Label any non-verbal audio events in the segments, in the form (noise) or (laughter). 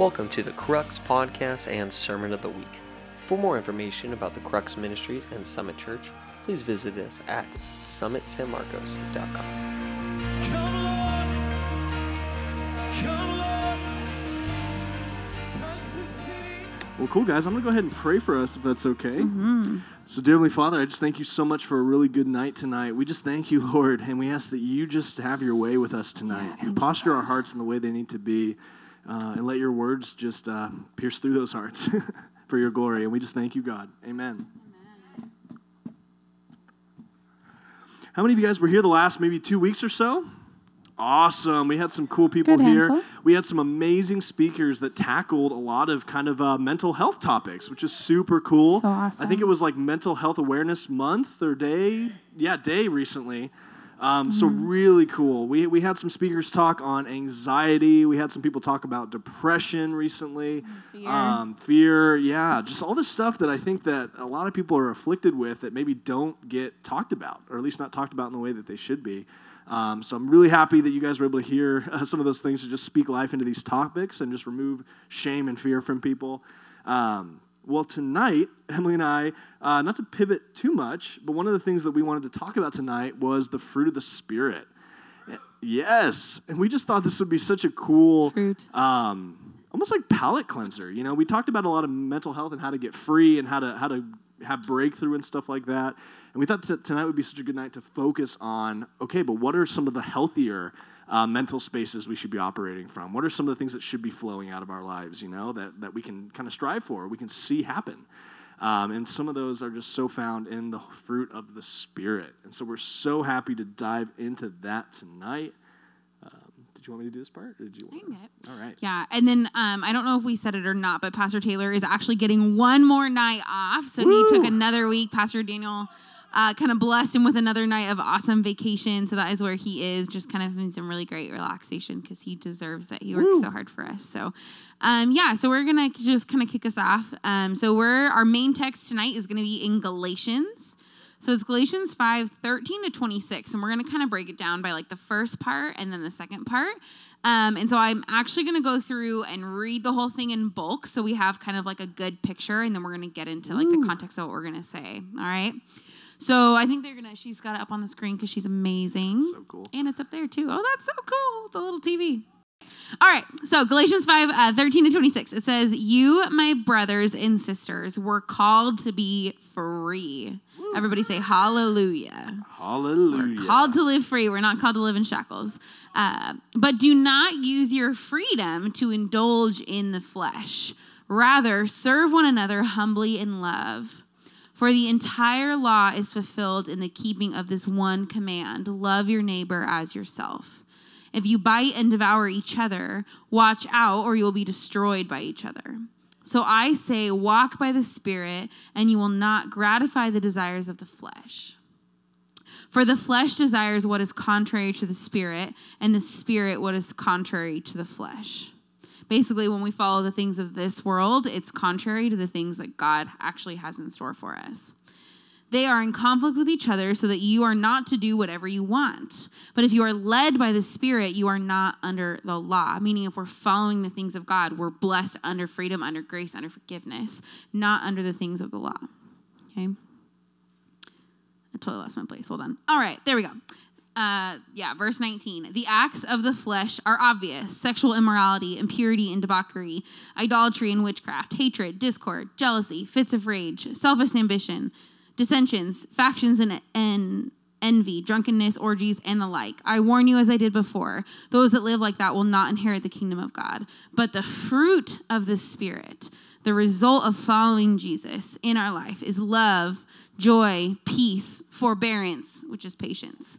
Welcome to the Crux Podcast and Sermon of the Week. For more information about the Crux Ministries and Summit Church, please visit us at summitsanmarcos.com. Well, cool, guys. I'm going to go ahead and pray for us if that's okay. Mm-hmm. So, dearly Father, I just thank you so much for a really good night tonight. We just thank you, (laughs) Lord, and we ask that you just have your way with us tonight. Posture our hearts in the way they need to be, uh, and let your words just uh, pierce through those hearts (laughs) for your glory. And we just thank you, God. Amen. How many of you guys were here the last maybe two weeks or so? Awesome. We had some cool people Good here. handful. We had some amazing speakers that tackled a lot of kind of uh, mental health topics, which is super cool. So awesome. I think it was like Mental Health Awareness Month or day. Yeah, day recently. Um, So, Mm-hmm. really cool. We, we had some speakers talk on anxiety. We had some people talk about depression recently, Fear. Um, fear. Yeah, just all this stuff that I think that a lot of people are afflicted with that maybe don't get talked about, or at least not talked about in the way that they should be. Um, so I'm really happy that you guys were able to hear uh, some of those things to just speak life into these topics and just remove shame and fear from people. Um, well, tonight, (laughs) Emily and I, uh, not to pivot too much, but one of the things that we wanted to talk about tonight was the fruit of the Spirit. Yes, and we just thought this would be such a cool, um, almost like palate cleanser. You know, we talked about a lot of mental health and how to get free and how to how to have breakthrough and stuff like that. And we thought t- tonight would be such a good night to focus on okay, but what are some of the healthier uh, mental spaces we should be operating from? What are some of the things that should be flowing out of our lives? You know, that that we can kind of strive for, we can see happen. Um, and some of those are just so found in the fruit of the Spirit. And so we're so happy to dive into that tonight. Um, did you want me to do this part? Or did you want Dang it. All right. Yeah, and then um, I don't know if we said it or not, but Pastor Taylor is actually getting one more night off. So he took another week. Pastor Daniel uh, kind of blessed him with another night of awesome vacation. So that is where he is, just kind of having some really great relaxation because he deserves it. He works Woo! so hard for us. So, um, yeah, so we're gonna just kind of kick us off. Um, so we're our main text tonight is gonna be in Galatians. So it's Galatians 5, 13 to 26. And we're going to kind of break it down by like the first part and then the second part. Um, and so I'm actually going to go through and read the whole thing in bulk. So we have kind of like a good picture. And then we're going to get into like the context of what we're going to say. All right. So I think they're to, she's got it up on the screen because she's amazing. So cool. And it's up there too. Oh, that's so cool. The little TV. All right. So Galatians 5, uh, 13 to 26. It says, You, my brothers and sisters, were called to be free. Everybody say hallelujah. Hallelujah. We're Called to live free. We're not called to live in shackles. Uh, but do not use your freedom to indulge in the flesh. Rather, serve one another humbly in love. For the entire law is fulfilled in the keeping of this one command love your neighbor as yourself. If you bite and devour each other, watch out, or you will be destroyed by each other. So I say, walk by the Spirit, and you will not gratify the desires of the flesh. For the flesh desires what is contrary to the Spirit, and the Spirit what is contrary to the flesh. Basically, when we follow the things of this world, it's contrary to the things that God actually has in store for us. They are in conflict with each other so that you are not to do whatever you want. But if you are led by the Spirit, you are not under the law. Meaning, if we're following the things of God, we're blessed under freedom, under grace, under forgiveness, not under the things of the law. Okay? I totally lost my place. Hold on. All right, there we go. Uh, yeah, verse 19. The acts of the flesh are obvious sexual immorality, impurity and debauchery, idolatry and witchcraft, hatred, discord, jealousy, fits of rage, selfish ambition, dissensions, factions, and, and envy, drunkenness, orgies, and the like. I warn you, as I did before, those that live like that will not inherit the kingdom of God. But the fruit of the Spirit, the result of following Jesus in our life, is love, joy, peace, forbearance, which is patience,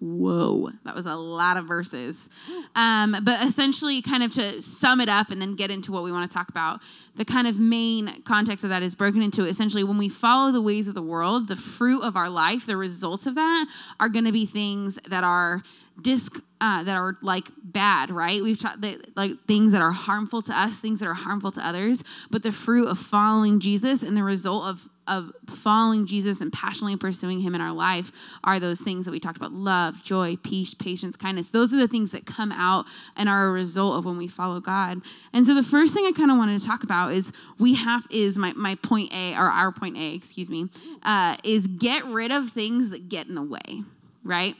Whoa, that was a lot of verses. Um, but essentially, kind of to sum it up and then get into what we want to talk about, the kind of main context of that is broken into essentially when we follow the ways of the world, the fruit of our life, the results of that are going to be things that are disc uh, that are like bad, right? We've taught that like things that are harmful to us, things that are harmful to others. But the fruit of following Jesus and the result of of following Jesus and passionately pursuing Him in our life are those things that we talked about: love, joy, peace, patience, kindness. Those are the things that come out and are a result of when we follow God. And so the first thing I kind of wanted to talk about is we have is my my point A or our point A, excuse me, uh, is get rid of things that get in the way, right?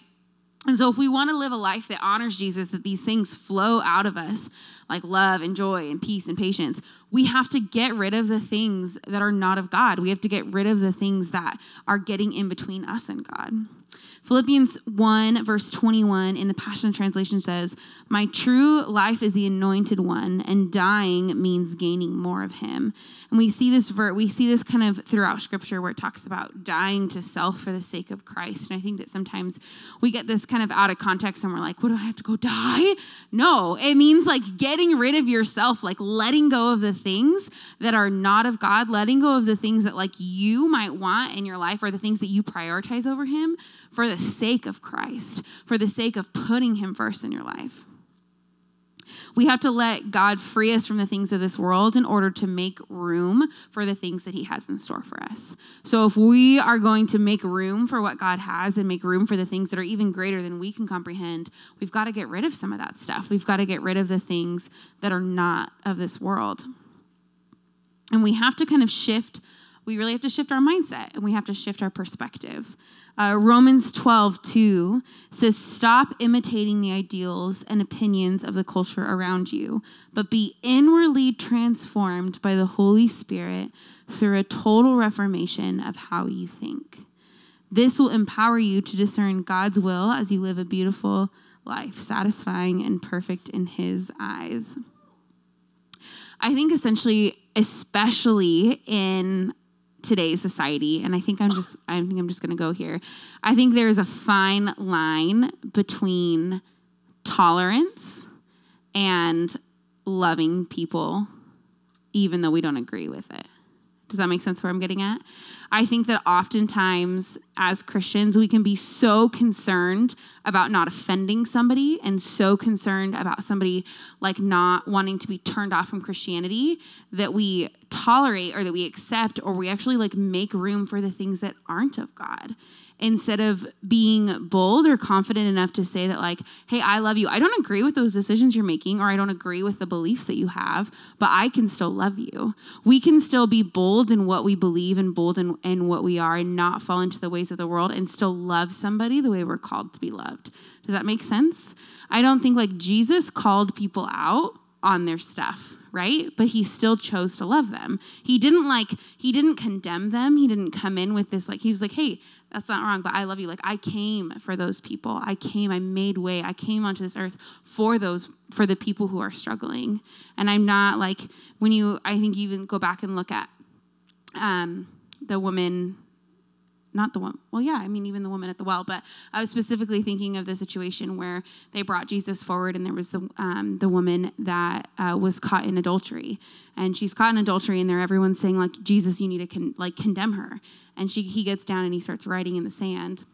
And so, if we want to live a life that honors Jesus, that these things flow out of us, like love and joy and peace and patience, we have to get rid of the things that are not of God. We have to get rid of the things that are getting in between us and God. Philippians 1, verse 21 in the Passion Translation says, My true life is the anointed one, and dying means gaining more of him. And we see this ver- we see this kind of throughout scripture where it talks about dying to self for the sake of Christ. And I think that sometimes we get this kind of out of context and we're like, what do I have to go die? No, it means like getting rid of yourself, like letting go of the things that are not of God, letting go of the things that like you might want in your life or the things that you prioritize over him for the sake of Christ, for the sake of putting Him first in your life. We have to let God free us from the things of this world in order to make room for the things that He has in store for us. So, if we are going to make room for what God has and make room for the things that are even greater than we can comprehend, we've got to get rid of some of that stuff. We've got to get rid of the things that are not of this world. And we have to kind of shift, we really have to shift our mindset and we have to shift our perspective. Uh, Romans 12, 2 says, Stop imitating the ideals and opinions of the culture around you, but be inwardly transformed by the Holy Spirit through a total reformation of how you think. This will empower you to discern God's will as you live a beautiful life, satisfying and perfect in His eyes. I think essentially, especially in today's society and i think i'm just i think i'm just going to go here. I think there's a fine line between tolerance and loving people even though we don't agree with it does that make sense where I'm getting at? I think that oftentimes as Christians, we can be so concerned about not offending somebody and so concerned about somebody like not wanting to be turned off from Christianity that we tolerate or that we accept or we actually like make room for the things that aren't of God instead of being bold or confident enough to say that like hey i love you i don't agree with those decisions you're making or i don't agree with the beliefs that you have but i can still love you we can still be bold in what we believe and bold in, in what we are and not fall into the ways of the world and still love somebody the way we're called to be loved does that make sense i don't think like jesus called people out on their stuff right? But he still chose to love them. He didn't like, he didn't condemn them. He didn't come in with this, like, he was like, hey, that's not wrong, but I love you. Like, I came for those people. I came, I made way. I came onto this earth for those, for the people who are struggling. And I'm not like, when you, I think you even go back and look at um, the woman not the one well yeah i mean even the woman at the well but i was specifically thinking of the situation where they brought jesus forward and there was the um, the woman that uh, was caught in adultery. And she's caught in adultery and there everyone's saying like jesus you need to con- like condemn her. And she he gets down and he starts writing in the sand.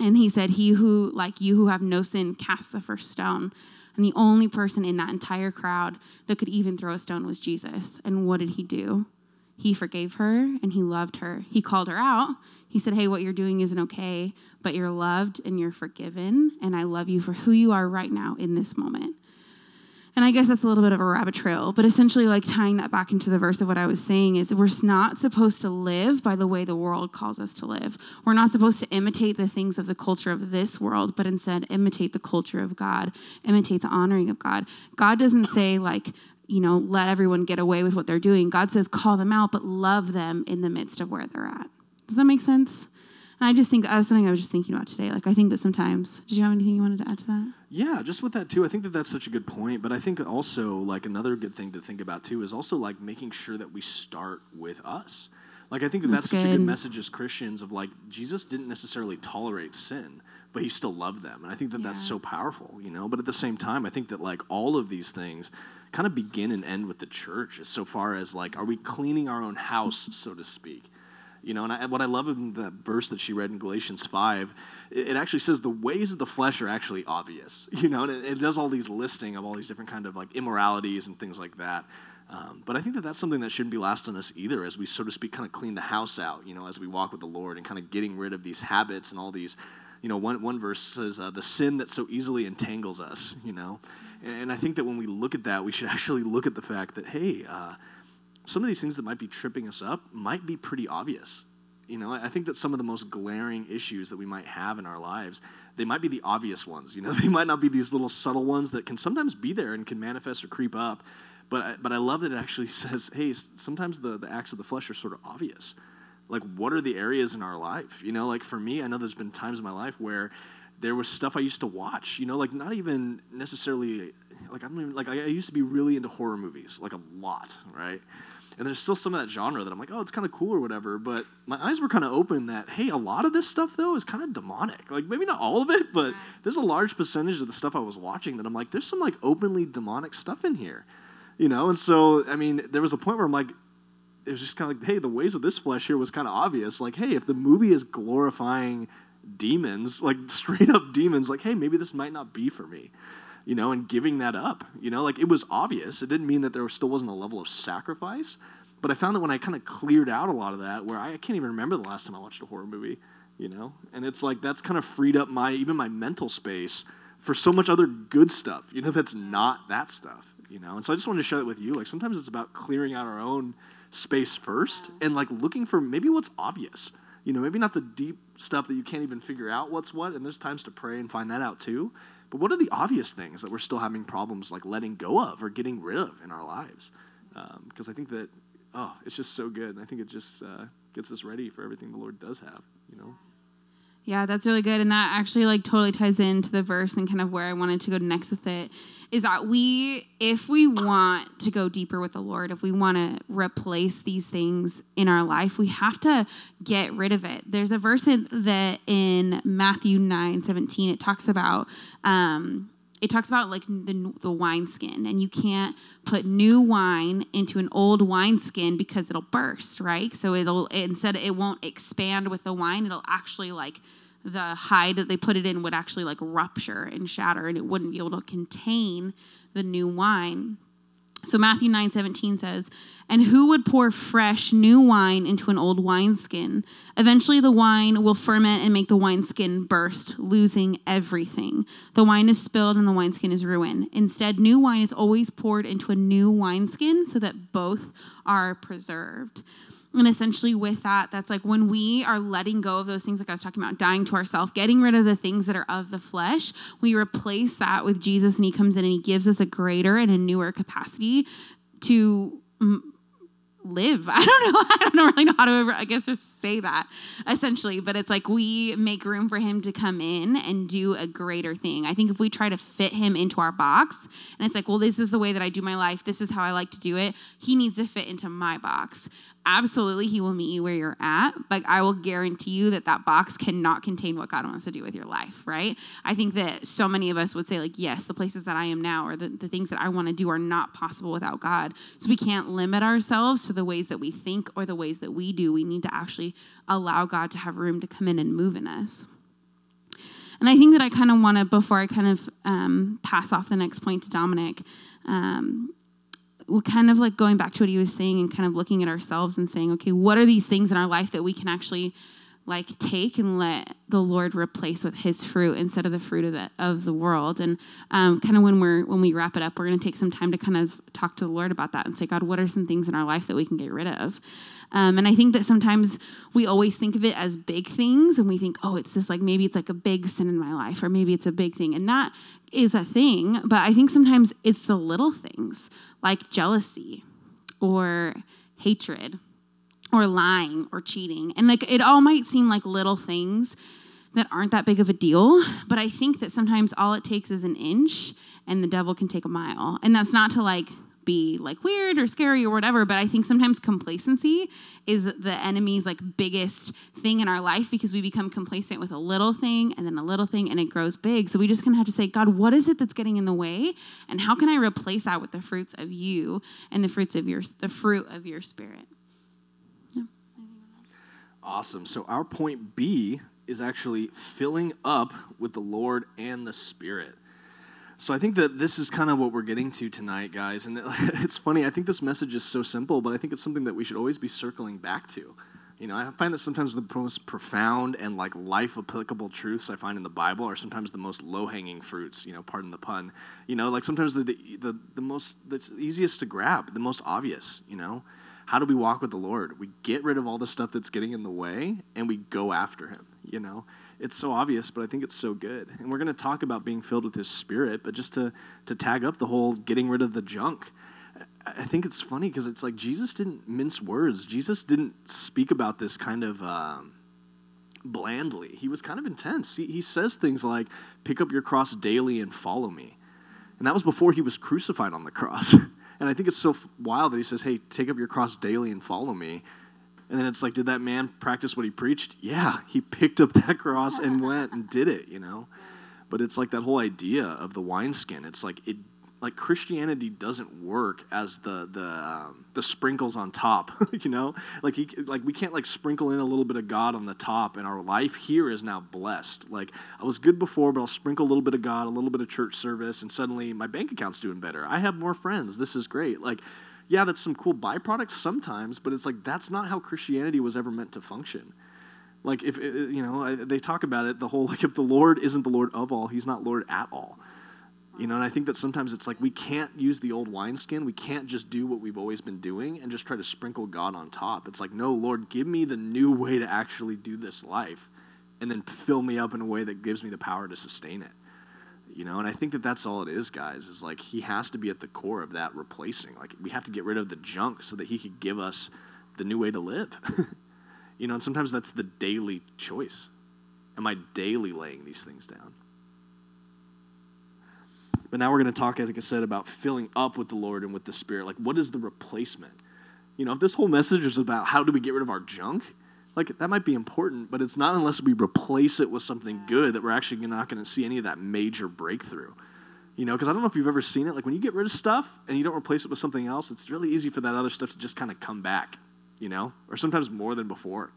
And he said he who like you who have no sin cast the first stone. And the only person in that entire crowd that could even throw a stone was jesus. And what did he do he forgave her and he loved her. He called her out. He said, Hey, what you're doing isn't okay, but you're loved and you're forgiven, and I love you for who you are right now in this moment. And I guess that's a little bit of a rabbit trail, but essentially, like tying that back into the verse of what I was saying is we're not supposed to live by the way the world calls us to live. We're not supposed to imitate the things of the culture of this world, but instead imitate the culture of God, imitate the honoring of God. God doesn't say, like, you know, let everyone get away with what they're doing. God says, call them out, but love them in the midst of where they're at. Does that make sense? And I just think that was something I was just thinking about today. Like, I think that sometimes, did you have anything you wanted to add to that? Yeah, just with that too. I think that that's such a good point. But I think also, like, another good thing to think about too is also like making sure that we start with us. Like, I think that that's, that's such a good message as Christians of like, Jesus didn't necessarily tolerate sin but he still loved them. And I think that that's so powerful, you know. But at the same time, I think that like all of these things kind of begin and end with the church, as so far as like, are we cleaning our own house, so to speak? You know, and I, what I love in that verse that she read in Galatians 5, it, it actually says the ways of the flesh are actually obvious. (laughs) You know, and it, it does all these listing of all these different kind of like immoralities and things like that. Um, but I think that that's something that shouldn't be lost on us either, as we, so to speak, kind of clean the house out, you know, as we walk with the Lord and kind of getting rid of these habits and all these, you know, one, one verse says, uh, the sin that so easily entangles us, you know. And, I think that when we look at that, we should (laughs) actually look at the fact that, hey, uh, some of these things that might be tripping us up might be pretty obvious. You know, I I think that some of the most glaring issues that we might have in our lives, they might be the obvious ones. You know, (laughs) they might not be these little subtle ones that can sometimes be there and can manifest or creep up. But I, but I love that it actually (laughs) says, hey, sometimes the, the acts of the flesh are sort of obvious. Like, what are the areas in our life? You know, like for me, I know there's been times in my life where there was stuff I used to watch, you know, like not even necessarily, like I don't even, like I I used to be really into horror movies, like a lot, right? And there's still some of that genre that I'm like, oh, it's kind of cool or whatever. But my eyes were kind of open that, hey, a lot of this stuff, though, is kind of demonic. Like, maybe not all of it, but there's a large percentage of the stuff I was watching that I'm like, there's some like openly demonic stuff in here, you know? And so, I mean, there was a point where I'm like, it was just kind of like, hey, the ways of this flesh here was kind of obvious. Like, hey, if the movie is glorifying demons, like (laughs) straight up demons, like, hey, maybe this might not be for me, you know, and giving that up, you know, like it was obvious. It didn't mean that there still wasn't a level of sacrifice, but I found that when I kind of cleared out a lot of that, where I, I can't even remember the last time I watched a horror movie, you know, and it's like that's kind of freed up my even my mental space for so much other good stuff, you know, that's not that stuff, you know, and so I just wanted to share that with you. Like sometimes it's about clearing out our own space first and like looking for maybe what's obvious you know? Maybe not the deep stuff that you can't even figure out what's what and there's times to pray and find that out too. But what are the obvious things that we're still having problems like letting go of or getting rid of in our lives? Because i think that oh it's just so good and i think it just uh, gets us ready for everything the lord does have you know Yeah, that's really good. And that actually like totally ties into the verse and kind of where I wanted to go next with it is that we if we want to go deeper with the Lord, if we want to replace these things in our life, we have to get rid of it. There's a verse in that in Matthew 9, 17, it talks about um it talks about like the, the wineskin and you can't put new wine into an old wineskin because it'll burst right? So it'll instead it won't expand with the wine. It'll actually like the hide that they put it in would actually like rupture and shatter and it wouldn't be able to contain the new wine. So Matthew 9 17 says, And who would pour fresh new wine into an old wineskin? Eventually the wine will ferment and make the wineskin burst, losing everything. The wine is spilled and the wineskin is ruined. Instead, new wine is always poured into a new wineskin so that both are preserved. And essentially, with that, that's like when we are letting go of those things, like I was talking about, dying to ourselves, getting rid of the things that are of the flesh, we replace that with Jesus, and He comes in and He gives us a greater and a newer capacity to live. (laughs) I don't know. (laughs) I don't really know how to, ever, I guess, just say that essentially. But it's like we make room for Him to come in and do a greater thing. I think if we try to fit Him into our box, and it's like, well, this is the way that I do my life, this is how I like to do it, He needs to fit into my box absolutely he will meet you where you're at but i will guarantee you that that box cannot contain what god wants to do with your life right? I think that so many of us would say like yes the places that i am now or the, the things that i want to do are not possible without god. So we can't limit ourselves to the ways that we think or the ways that we do. We need to actually allow god to have room to come in and move in us. And I think that I kind of want to, before I kind of um, pass off the next point to Dominick, um, we're kind of like going back to what he was saying and kind of looking at ourselves and saying, okay, what are these things in our life that we can actually like take and let the Lord replace with His fruit instead of the fruit of the of the world. And um, kind of when we're when we wrap it up, we're going to take some time to kind of talk to the Lord about that and say, God, what are some things in our life that we can get rid of? Um, and I think that sometimes we always think of it as big things, and we think, oh, it's just like maybe it's like a big sin in my life, or maybe it's a big thing, and that is a thing. But I think sometimes it's the little things like jealousy or hatred or lying or cheating. And like it all might seem like little things that aren't that big of a deal, but I think that sometimes all it takes is an inch and the devil can take a mile. And that's not to like be like weird or scary or whatever. But I think sometimes complacency is the enemy's like biggest thing in our life because we become complacent with a little thing and then a little thing and it grows big. So we just kind of have to say, God, what is it that's getting in the way? And how can I replace that with the fruits of you and the fruits of your the fruit of your spirit? Yeah. Awesome. So our point B is actually filling up with the Lord and the Spirit. So I think that this is kind of what we're getting to tonight, guys. And (laughs) it's funny, I think this message is so simple, but I think it's something that we should always be circling back to. You know, I find that sometimes the most profound and like life applicable truths I find in the Bible are sometimes the most low hanging fruits, you know, pardon the pun. You know, like sometimes the, the, the most, the easiest to grab, the most obvious, you know. How do we walk with the Lord? We get rid of all the stuff that's getting in the way and we go after Him, you know? It's so obvious, but I think it's so good. And we're going to talk about being filled with His Spirit, but just to, to tag up the whole getting rid of the junk. I think it's funny because it's like Jesus didn't mince words. Jesus didn't speak about this kind of um, blandly. He was kind of intense. He, he says things like, pick up your cross daily and follow me. And that was before he was crucified on the cross. (laughs) And I think it's so wild that he says, hey, take up your cross daily and follow me. And then it's like, did that man practice what he preached? Yeah, he picked up that cross and went and did it, you know? But it's like that whole idea of the wineskin. It's like it like Christianity doesn't work as the the um, the sprinkles on top, (laughs) you know. Like he, like we can't like sprinkle in a little bit of God on the top, and our life here is now blessed. Like I was good before, but I'll sprinkle a little bit of God, a little bit of church service, and suddenly my bank account's doing better. I have more friends. This is great. Like. Yeah, that's some cool byproducts sometimes, but it's like that's not how Christianity was ever meant to function like if you know they talk about it the whole (laughs) like if the lord isn't the lord of all he's not lord at all you know, and I think that sometimes it's like we can't use the old wineskin. We can't just do what we've always been doing and just try to sprinkle God on top. It's like, no, Lord, give me the new way to actually do this life and then fill me up in a way that gives me the power to sustain it. You know, and I think that that's all it is, guys, is like he has to be at the core of that replacing. Like we have to get rid of the junk so that he could give us the new way to live. (laughs) you know, and sometimes that's the daily choice. Am I daily laying these things down? But now we're going to talk, as I said, about filling up with the Lord and with the Spirit. Like, what is the replacement? You know, if this whole message is about how do we get rid of our junk, like that might be important, but it's not unless we replace it with something good that we're actually not going to see any of that major breakthrough. You know, because I don't know if you've ever seen it. Like when you get rid of stuff and you don't replace it with something else, it's really easy for that other stuff to just kind of come back, you know, or sometimes more than before.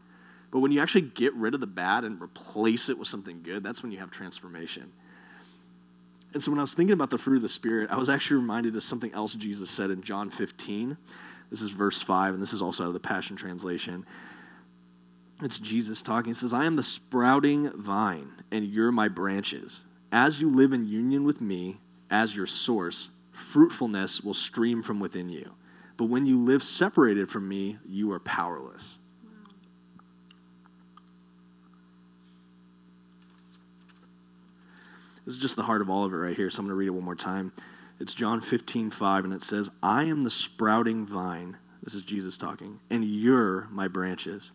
But when you actually get rid of the bad and replace it with something good, that's when you have transformation. And so when I was thinking about the fruit of the Spirit, I was actually reminded of something else Jesus said in John 15. This is verse 5, and this is also out of the Passion Translation. It's Jesus talking. He says, I am the sprouting vine, and you're my branches. As you live in union with me as your source, fruitfulness will stream from within you. But when you live separated from me, you are powerless. This is just the heart of all of it right here, so I'm going to read it one more time. It's John 15, 5, and it says, I am the sprouting vine. This is Jesus talking, and you're my branches.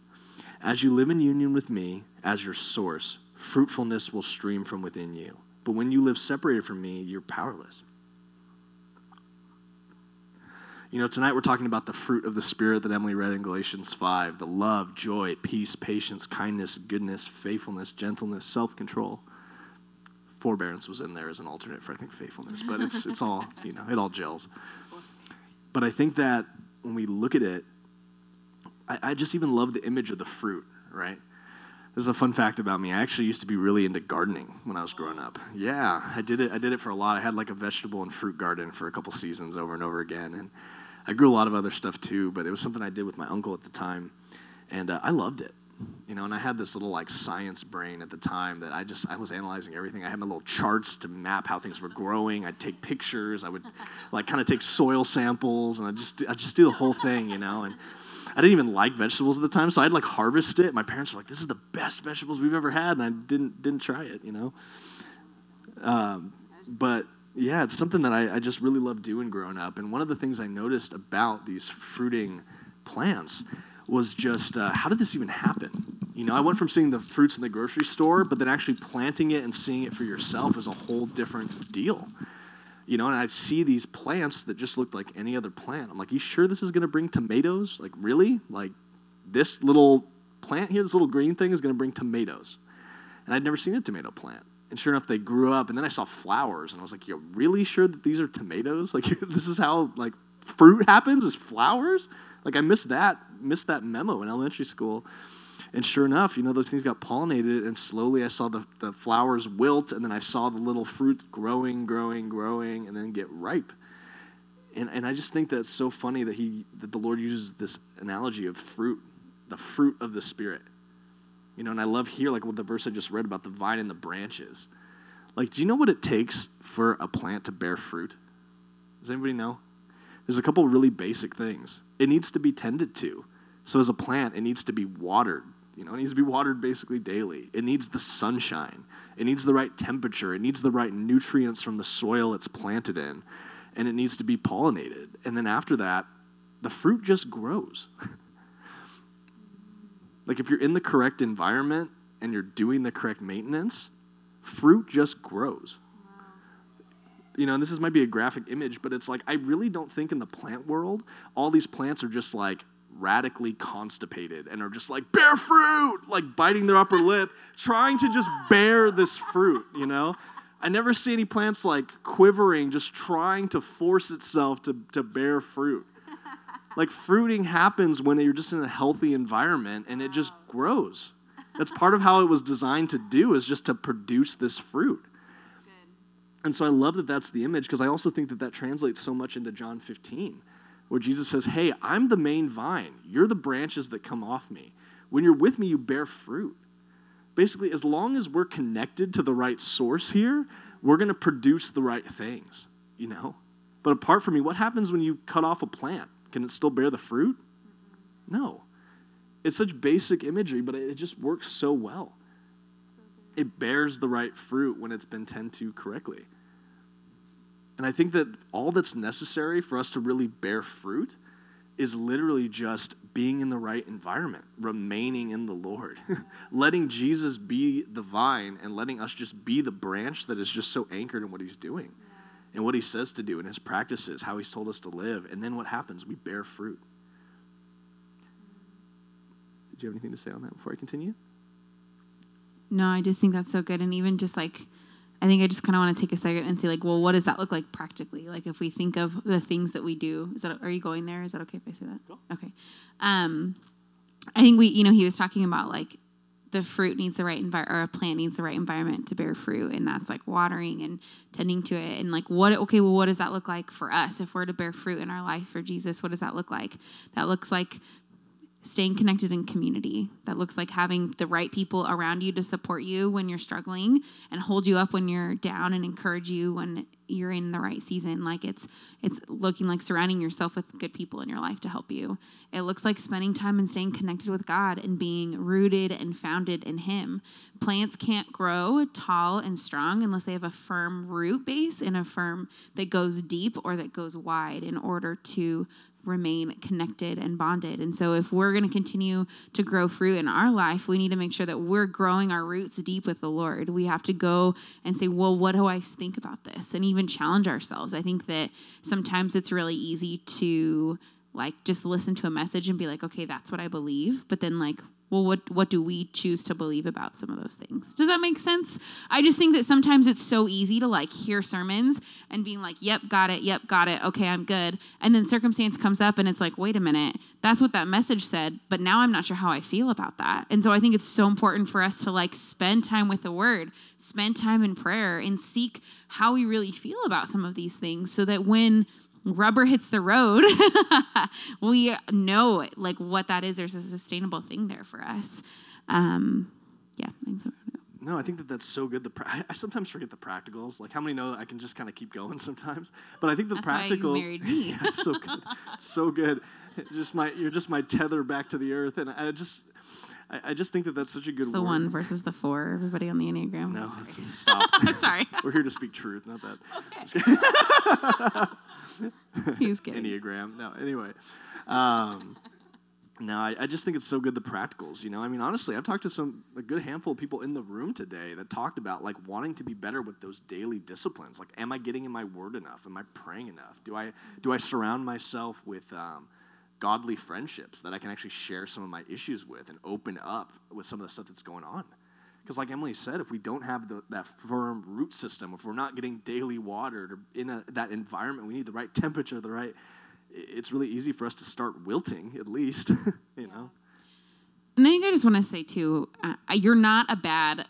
As you live in union with me as your source, fruitfulness will stream from within you. But when you live separated from me, you're powerless. You know, tonight we're talking about the fruit of the Spirit that Emily read in Galatians 5 the love, joy, peace, patience, kindness, goodness, faithfulness, gentleness, self control forbearance was in there as an alternate for I think faithfulness, but it's it's all you know it all gels. But I think that when we look at it, I, I just even love the image of the fruit. Right. This is a fun fact about me. I actually used to be really into gardening when I was growing up. Yeah, I did it. I did it for a lot. I had like a vegetable and fruit garden for a couple seasons over and over again, and I grew a lot of other stuff too. But it was something I did with my uncle at the time, and uh, I loved it you know and i had this little like science brain at the time that i just i was analyzing everything i had my little charts to map how things were growing i'd take pictures i would like kind of take soil samples and i just i just do the whole thing you know and i didn't even like vegetables at the time so i'd like harvest it my parents were like this is the best vegetables we've ever had and i didn't didn't try it you know um, but yeah it's something that I, I just really loved doing growing up and one of the things i noticed about these fruiting plants was just uh, how did this even happen? You know, I went from seeing the fruits in the grocery store, but then actually planting it and seeing it for yourself is a whole different deal. You know, and I'd see these plants that just looked like any other plant. I'm like, you sure this is going to bring tomatoes? Like, really? Like, this little plant here, this little green thing is going to bring tomatoes. And I'd never seen a tomato plant. And sure enough, they grew up. And then I saw flowers, and I was like, "You're really sure that these are tomatoes? Like, (laughs) this is how like fruit happens? Is flowers? Like, I missed that missed that memo in elementary school." And sure enough, you know, those things got pollinated, and slowly I saw the, the flowers wilt, and then I saw the little fruits growing, growing, growing, and then get ripe. And, and I just think that's so funny that he that the Lord uses this analogy of fruit, the fruit of the Spirit. You know, and I love here, like what the verse I just read about the vine and the branches. Like, do you know what it takes for a plant to bear fruit? Does anybody know? There's a couple really basic things. It needs to be tended to. So as a plant, it needs to be watered you know, it needs to be watered basically daily. It needs the sunshine. It needs the right temperature. It needs the right nutrients from the soil it's planted in. And it needs to be pollinated. And then after that, the fruit just grows. (laughs) like if you're in the correct environment and you're doing the correct maintenance, fruit just grows. You know, and this is might be a graphic image, but it's like I really don't think in the plant world all these plants are just like radically constipated and are just like, bear fruit, like biting their upper lip, trying to just bear this fruit, you know? I never see any plants like quivering, just trying to force itself to, to bear fruit. Like fruiting happens when you're just in a healthy environment and it just grows. That's part of how it was designed to do is just to produce this fruit. And so I love that that's the image because I also think that that translates so much into John 15 where Jesus says, Hey, I'm the main vine. You're the branches that come off me. When you're with me, you bear fruit. Basically, as long as we're connected to the right source here, we're going to produce the right things, you know? But apart from me, what happens when you cut off a plant? Can it still bear the fruit? No. It's such basic imagery, but it just works so well. It bears the right fruit when it's been tended to correctly. And I think that all that's necessary for us to really bear fruit is literally just being in the right environment, remaining in the Lord, (laughs) letting Jesus be the vine and letting us just be the branch that is just so anchored in what he's doing and what he says to do and his practices, how he's told us to live. And then what happens? We bear fruit. Did you have anything to say on that before I continue? No, I just think that's so good. And even just like, I think I just kind of want to take a second and say, like, well, what does that look like practically? Like, if we think of the things that we do, is that are you going there? Is that okay if I say that? Go. Okay. Um, I think we, you know, he was talking about like the fruit needs the right environment, or a plant needs the right environment to bear fruit, and that's like watering and tending to it, and like what? Okay, well, what does that look like for us if we're to bear fruit in our life for Jesus? What does that look like? That looks like staying connected in community. That looks like having the right people around you to support you when you're struggling and hold you up when you're down and encourage you when you're in the right season. Like it's it's looking like surrounding yourself with good people in your life to help you. It looks like spending time and staying connected with God and being rooted and founded in him. Plants can't grow tall and strong unless they have a firm root base and a firm that goes deep or that goes wide in order to remain connected and bonded. And so, if we're going to continue to grow fruit in our life, we need to make sure that we're growing our roots deep with the Lord. We have to go and say, Well, what do I think about this? And even challenge ourselves. I think that sometimes it's really easy to like just listen to a message and be like, Okay, that's what I believe. But then, like, well what what do we choose to believe about some of those things? Does that make sense? I just think that sometimes it's so easy to like hear sermons and being like yep got it yep got it okay i'm good. And then circumstance comes up and it's like wait a minute that's what that message said but now i'm not sure how i feel about that. And so i think it's so important for us to like spend time with the word spend time in prayer and seek how we really feel about some of these things so that when rubber hits the road, (laughs) we know like what that is. There's a sustainable thing there for us. Um, yeah. No, I think that that's so good. The pra- I sometimes forget the practicals. Like how many know I can just kind of keep going (laughs) sometimes. But I think the That's practicals. why you married me. (laughs) yeah, so good, so good. Just my, you're just my tether back to the earth, and I just, I, just think that that's such a good It's the word. one versus the four. Everybody on the enneagram. No, let's stop. I'm sorry. We're here to speak truth, not that He's (laughs) kidding. enneagram. No, anyway. Um, No, I, I just think it's so good the practicals. You know, I mean, honestly, I've talked to some a good handful of people in the room today that talked about like wanting to be better with those daily disciplines. Like, am I getting in my word enough? Am I praying enough? Do I do I surround myself with um, godly friendships that I can actually share some of my issues with and open up with some of the stuff that's going on? Because, like Emily said, if we don't have the, that firm root system, if we're not getting daily watered or in a, that environment, we need the right temperature, the right it's really easy for us to start wilting, at least, (laughs) you know. And I think I just want to say too, uh, you're not a bad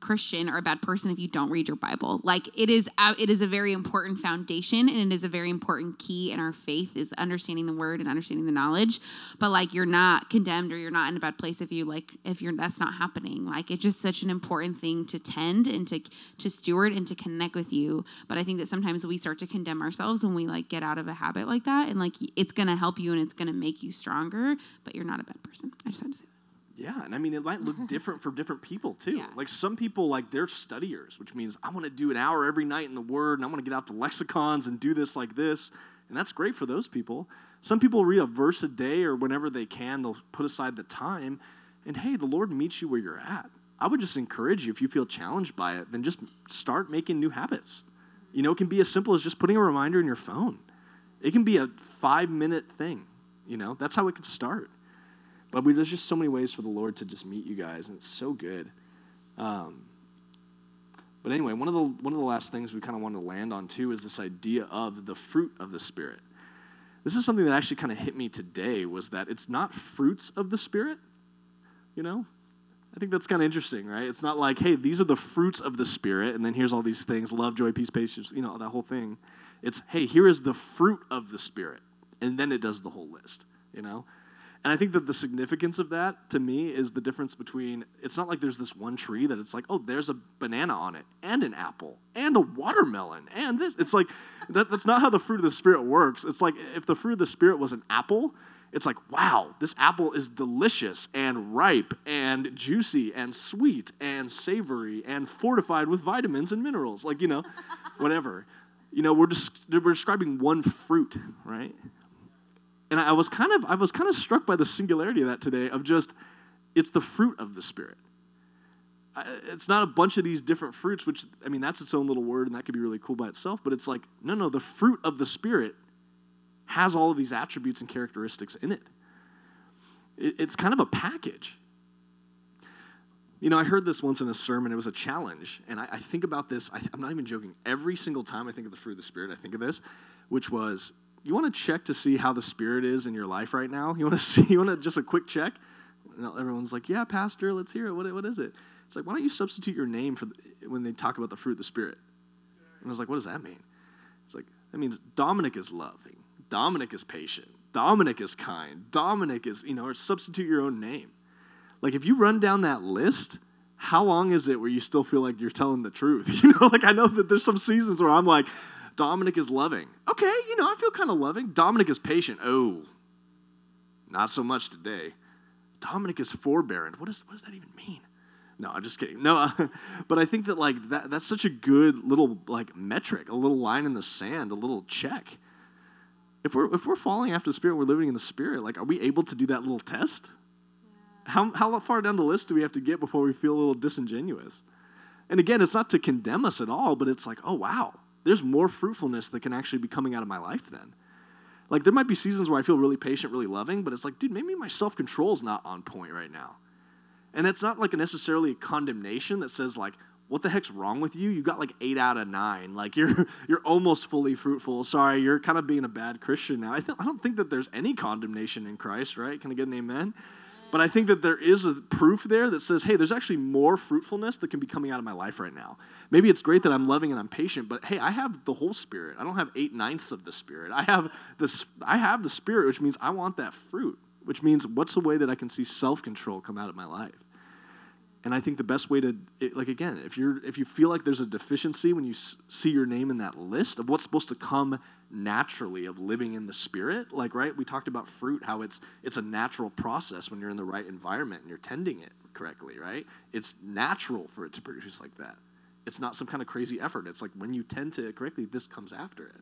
Christian or a bad person if you don't read your Bible. Like it is, it is a very important foundation, and it is a very important key in our faith is understanding the Word and understanding the knowledge. But like you're not condemned or you're not in a bad place if you like if you're that's not happening. Like it's just such an important thing to tend and to to steward and to connect with you. But I think that sometimes we start to condemn ourselves when we like get out of a habit like that, and like it's gonna help you and it's gonna make you stronger. But you're not a bad person. I just had to say that. Yeah, and I mean it might look (laughs) different for different people too. Yeah. Like some people like they're studiers, which means I want to do an hour every night in the word and I want to get out the lexicons and do this like this, and that's great for those people. Some people read a verse a day or whenever they can, they'll put aside the time and hey, the Lord meets you where you're at. I would just encourage you if you feel challenged by it, then just start making new habits. You know, it can be as simple as just putting a reminder in your phone. It can be a 5-minute thing, you know. That's how it can start. But we, there's just so many ways for the Lord to just meet you guys, and it's so good. Um, but anyway, one of the one of the last things we kind of want to land on too is this idea of the fruit of the Spirit. This is something that actually kind of hit me today. Was that it's not fruits of the Spirit, you know? I think that's kind of interesting, right? It's not like, hey, these are the fruits of the Spirit, and then here's all these things love, joy, peace, patience, you know, that whole thing. It's, hey, here is the fruit of the Spirit. And then it does the whole list, you know? And I think that the significance of that to me is the difference between it's not like there's this one tree that it's like, oh, there's a banana on it, and an apple, and a watermelon, and this. It's like, that, that's not how the fruit of the Spirit works. It's like if the fruit of the Spirit was an apple, it's like, wow, this apple is delicious and ripe and juicy and sweet and savory and fortified with vitamins and minerals. Like, you know, whatever. You know, we're, just, we're describing one fruit, right? And I was kind of I was kind of struck by the singularity of that today of just it's the fruit of the spirit. It's not a bunch of these different fruits, which I mean that's its own little word and that could be really cool by itself. But it's like no, no, the fruit of the spirit has all of these attributes and characteristics in it. It's kind of a package. You know, I heard this once in a sermon. It was a challenge, and I, I think about this. I, I'm not even joking. Every single time I think of the fruit of the spirit, I think of this, which was you want to check to see how the spirit is in your life right now? You want to (laughs) see, you want to just a quick check? And everyone's like, yeah, pastor, let's hear it. What, what is it? It's like, why don't you substitute your name for the, when they talk about the fruit of the spirit? And I was like, what does that mean? It's like, that means Dominick is loving. Dominick is patient. Dominick is kind. Dominick is, you know, or substitute your own name. Like if you run down that list, how long is it where you still feel like you're telling the truth? (laughs) You know, like I know that there's some seasons where I'm like, Dominick is loving. Okay, you know, I feel kind of loving. Dominick is patient. Oh, not so much today. Dominick is forbearant. What, is, what does that even mean? No, I'm just kidding. No, uh, (laughs) but I think that like that, that's such a good little like metric, a little line in the sand, a little check. If we're if we're falling after the Spirit, we're living in the Spirit. Like, are we able to do that little test? How how far down the list do we have to get before we feel a little disingenuous? And again, it's not to condemn us at all, but it's like, oh wow, there's more fruitfulness that can actually be coming out of my life then. Like there might be seasons where I feel really patient, really loving, but it's like, dude, maybe my self control is not on point right now. And it's not like a necessarily a condemnation that says like, what the heck's wrong with you? You got like eight out of nine. Like (laughs) you're you're almost fully fruitful. Sorry, you're kind of being a bad Christian now. I, th- I don't think that there's any condemnation in Christ, right? Can I get an amen? But I think that there is a proof there that says, hey, there's actually more fruitfulness that can be coming out of my life right now. Maybe it's great that I'm loving and I'm patient, but hey, I have the whole spirit. I don't have eight ninths of the spirit. I have this I have the spirit, which means I want that fruit, which means what's the way that I can see self-control come out of my life? And I think the best way to, like again, if you're if you feel like there's a deficiency when you see your name in that list of what's supposed to come naturally of living in the spirit, like right, we talked about fruit, how it's it's a natural process when you're in the right environment and you're tending it correctly, right? It's natural for it to produce like that. It's not some kind of crazy effort. It's like when you tend to it correctly, this comes after it.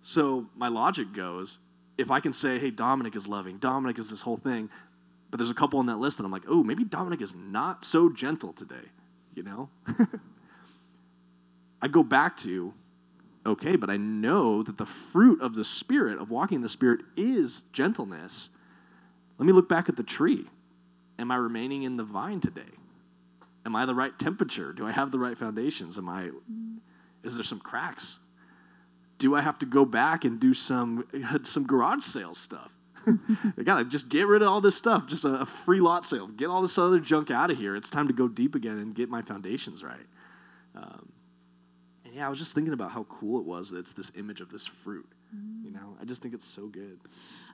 So my logic goes, if I can say, hey, Dominick is loving, Dominick is this whole thing, but there's a couple on that list that I'm like, oh, maybe Dominick is not so gentle today, you know? (laughs) I go back to, okay, but I know that the fruit of the Spirit, of walking in the Spirit, is gentleness. Let me look back at the tree. Am I remaining in the vine today? Am I the right temperature? Do I have the right foundations? Am I, is there some cracks? Do I have to go back and do some, (laughs) some garage sale stuff? (laughs) I gotta just get rid of all this stuff. Just a, a, free lot sale. Get all this other junk out of here. It's time to go deep again and get my foundations right. Um, and yeah, I was just thinking about how cool it was that it's this image of this fruit. You mm. know, I just think it's so good.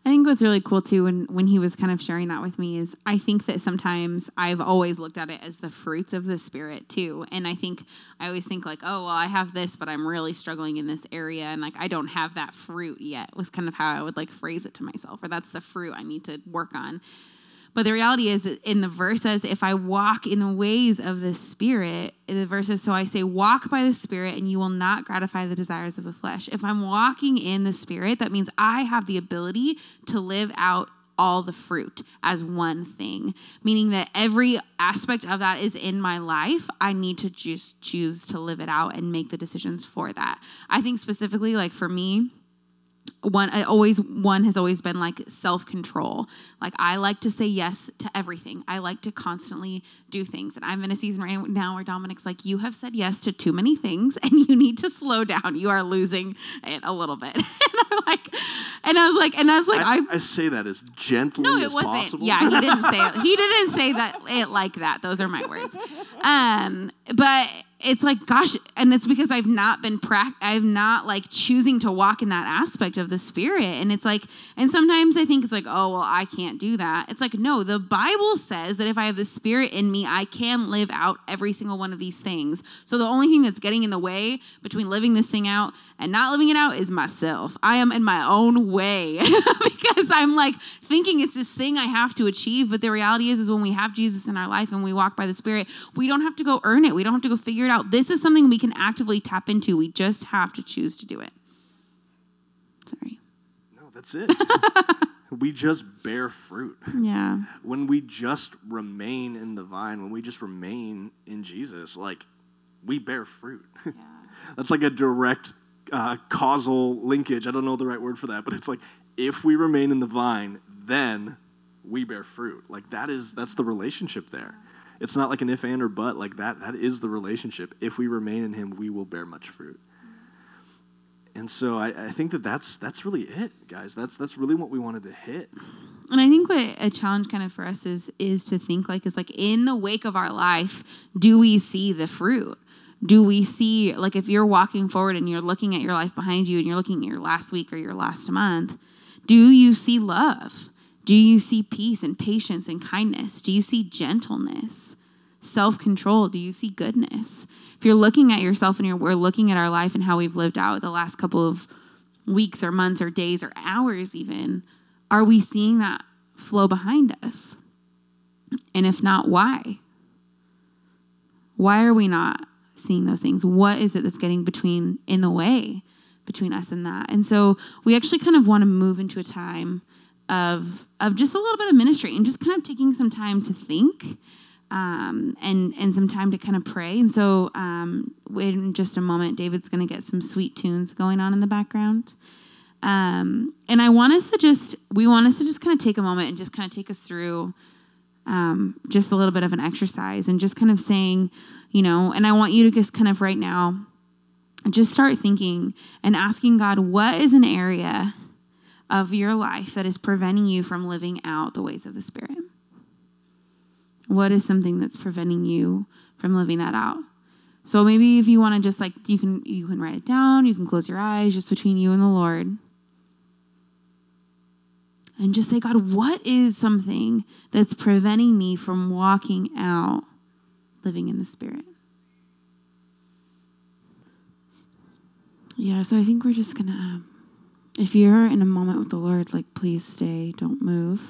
I think what's really cool too, when when he was kind of sharing that with me, is I think that sometimes I've always looked at it as the fruits of the spirit too, and I think I always think like, oh well, I have this, but I'm really struggling in this area, and like I don't have that fruit yet. Was kind of how I would like phrase it to myself, or that's the fruit I need to work on. But the reality is, in the verse says, if I walk in the ways of the Spirit, the verse says, so I say, walk by the Spirit, and you will not gratify the desires of the flesh. If I'm walking in the Spirit, that means I have the ability to live out all the fruit as one thing, meaning that every aspect of that is in my life. I need to just choose to live it out and make the decisions for that. I think specifically, like for me, one I always one has always been like self-control. Like i like to say yes to everything. I like to constantly do things. And i'm in a season right now where dominick's like you have said yes to too many things (laughs) and you need to slow down. You are losing it a little bit. (laughs) And i'm like and i was like and i was like i, I, I say that as gently no, it as wasn't. possible. Yeah he didn't say it. He (laughs) didn't say that it like that. Those are my words. Um but it's like gosh and it's because i've not been prac i've not like choosing to walk in that aspect of the spirit. And it's like and sometimes i think it's like oh well i can't do that. It's like no the bible says that if i have the spirit in me i can live out every single one of these things. So the only thing that's getting in the way between living this thing out and not living it out is myself i am in my own way (laughs) because i'm like thinking it's this thing i have to achieve but the reality is is when we have jesus in our life and we walk by the spirit we don't have to go earn it we don't have to go figure it out. This is something we can actively tap into. We just have to choose to do it. Sorry. No, that's it. (laughs) we just bear fruit. Yeah. When we just remain in the vine, when we just remain in Jesus, like we bear fruit. Yeah. (laughs) that's like a direct uh, causal linkage. I don't know the right word for that, but it's like if we remain in the vine, then we bear fruit. Like that is that's the relationship there. It's not like an if and or but. Like that, that is the relationship. If we remain in Him, we will bear much fruit. And so I, I think that that's that's really it, guys. That's that's really what we wanted to hit. And I think what a challenge kind of for us is is to think like is like in the wake of our life, do we see the fruit? Do we see like if you're walking forward and you're looking at your life behind you and you're looking at your last week or your last month, do you see love? Do you see peace and patience and kindness? Do you see gentleness, self control? Do you see goodness? If you're looking at yourself and you're, we're looking at our life and how we've lived out the last couple of weeks or months or days or hours, even, are we seeing that flow behind us? And if not, why? Why are we not seeing those things? What is it that's getting between in the way between us and that? And so we actually kind of want to move into a time of of just a little bit of ministry and just kind of taking some time to think um, and and some time to kind of pray. And so, um, in just a moment, David's going to get some sweet tunes going on in the background. Um, and I want us to just we want us to just kind of take a moment and just kind of take us through um, just a little bit of an exercise and just kind of saying, you know, and I want you to just kind of right now just start thinking and asking God, what is an area of your life that is preventing you from living out the ways of the Spirit? What is something that's preventing you from living that out? So maybe if you want to just like you can you can write it down, you can close your eyes just between you and the Lord. And just say, God, what is something that's preventing me from walking out living in the Spirit? Yeah, so I think we're just going to if you're in a moment with the Lord, like please stay, don't move.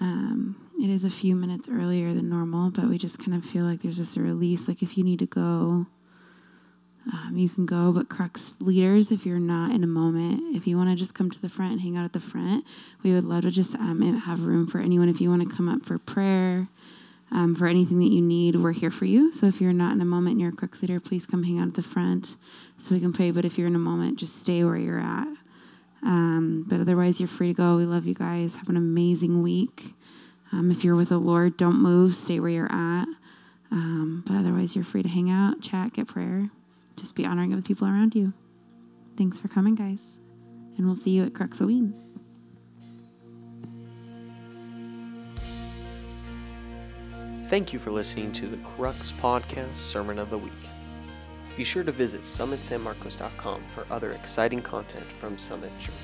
Um, it is a few minutes earlier than normal, but we just kind of feel like there's this release. Like if you need to go, um, you can go. But Crux leaders, if you're not in a moment, if you want to just come to the front and hang out at the front, we would love to just um, have room for anyone. If you want to come up for prayer, um, for anything that you need, we're here for you. So if you're not in a moment and you're a Crux leader, please come hang out at the front so we can pray. But if you're in a moment, just stay where you're at. Um, but otherwise, you're free to go. We love you guys. Have an amazing week. Um, if you're with the Lord, don't move. Stay where you're at. Um, but otherwise, you're free to hang out, chat, get prayer. Just be honoring of the people around you. Thanks for coming, guys. And we'll see you at Cruxoween. Thank you for listening to the Crux Podcast Sermon of the Week. Be sure to visit summitsanmarcos.com for other exciting content from Summit Church.